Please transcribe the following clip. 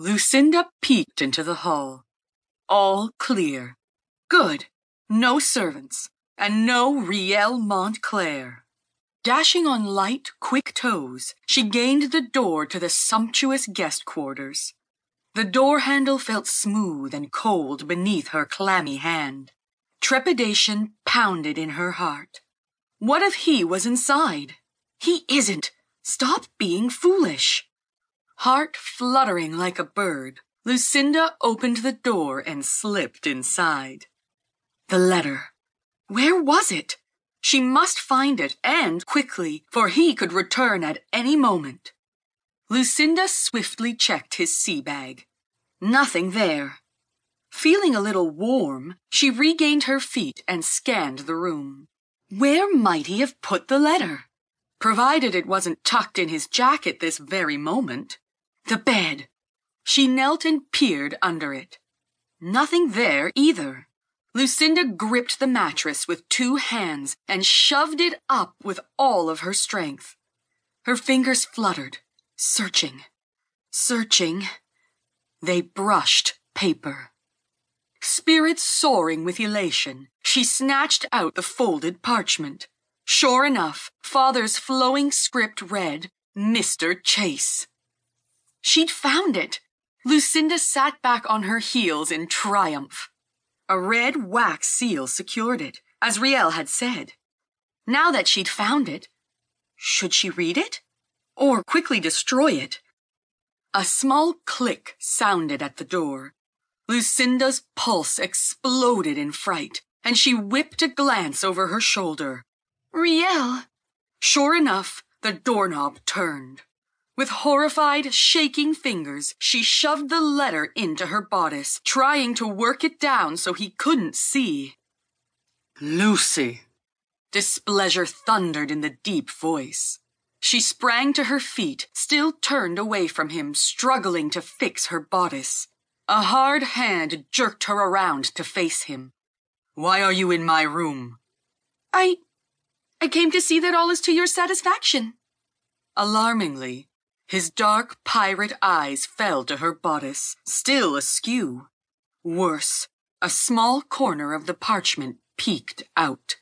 Lucinda peeked into the hall. All clear. Good. No servants. And no Riel Montclair. Dashing on light, quick toes, she gained the door to the sumptuous guest quarters. The door handle felt smooth and cold beneath her clammy hand. Trepidation pounded in her heart. What if he was inside? He isn't. Stop being foolish. Heart fluttering like a bird, Lucinda opened the door and slipped inside. The letter. Where was it? She must find it, and quickly, for he could return at any moment. Lucinda swiftly checked his sea bag. Nothing there. Feeling a little warm, she regained her feet and scanned the room. Where might he have put the letter? Provided it wasn't tucked in his jacket this very moment. The bed. She knelt and peered under it. Nothing there either. Lucinda gripped the mattress with two hands and shoved it up with all of her strength. Her fingers fluttered, searching, searching. They brushed paper. Spirits soaring with elation, she snatched out the folded parchment. Sure enough, father's flowing script read, Mr. Chase. She'd found it. Lucinda sat back on her heels in triumph. A red wax seal secured it, as Riel had said. Now that she'd found it, should she read it? Or quickly destroy it? A small click sounded at the door. Lucinda's pulse exploded in fright, and she whipped a glance over her shoulder. Riel! Sure enough, the doorknob turned. With horrified, shaking fingers, she shoved the letter into her bodice, trying to work it down so he couldn't see. Lucy! Displeasure thundered in the deep voice. She sprang to her feet, still turned away from him, struggling to fix her bodice. A hard hand jerked her around to face him. Why are you in my room? I. I came to see that all is to your satisfaction. Alarmingly, his dark pirate eyes fell to her bodice, still askew. Worse, a small corner of the parchment peeked out.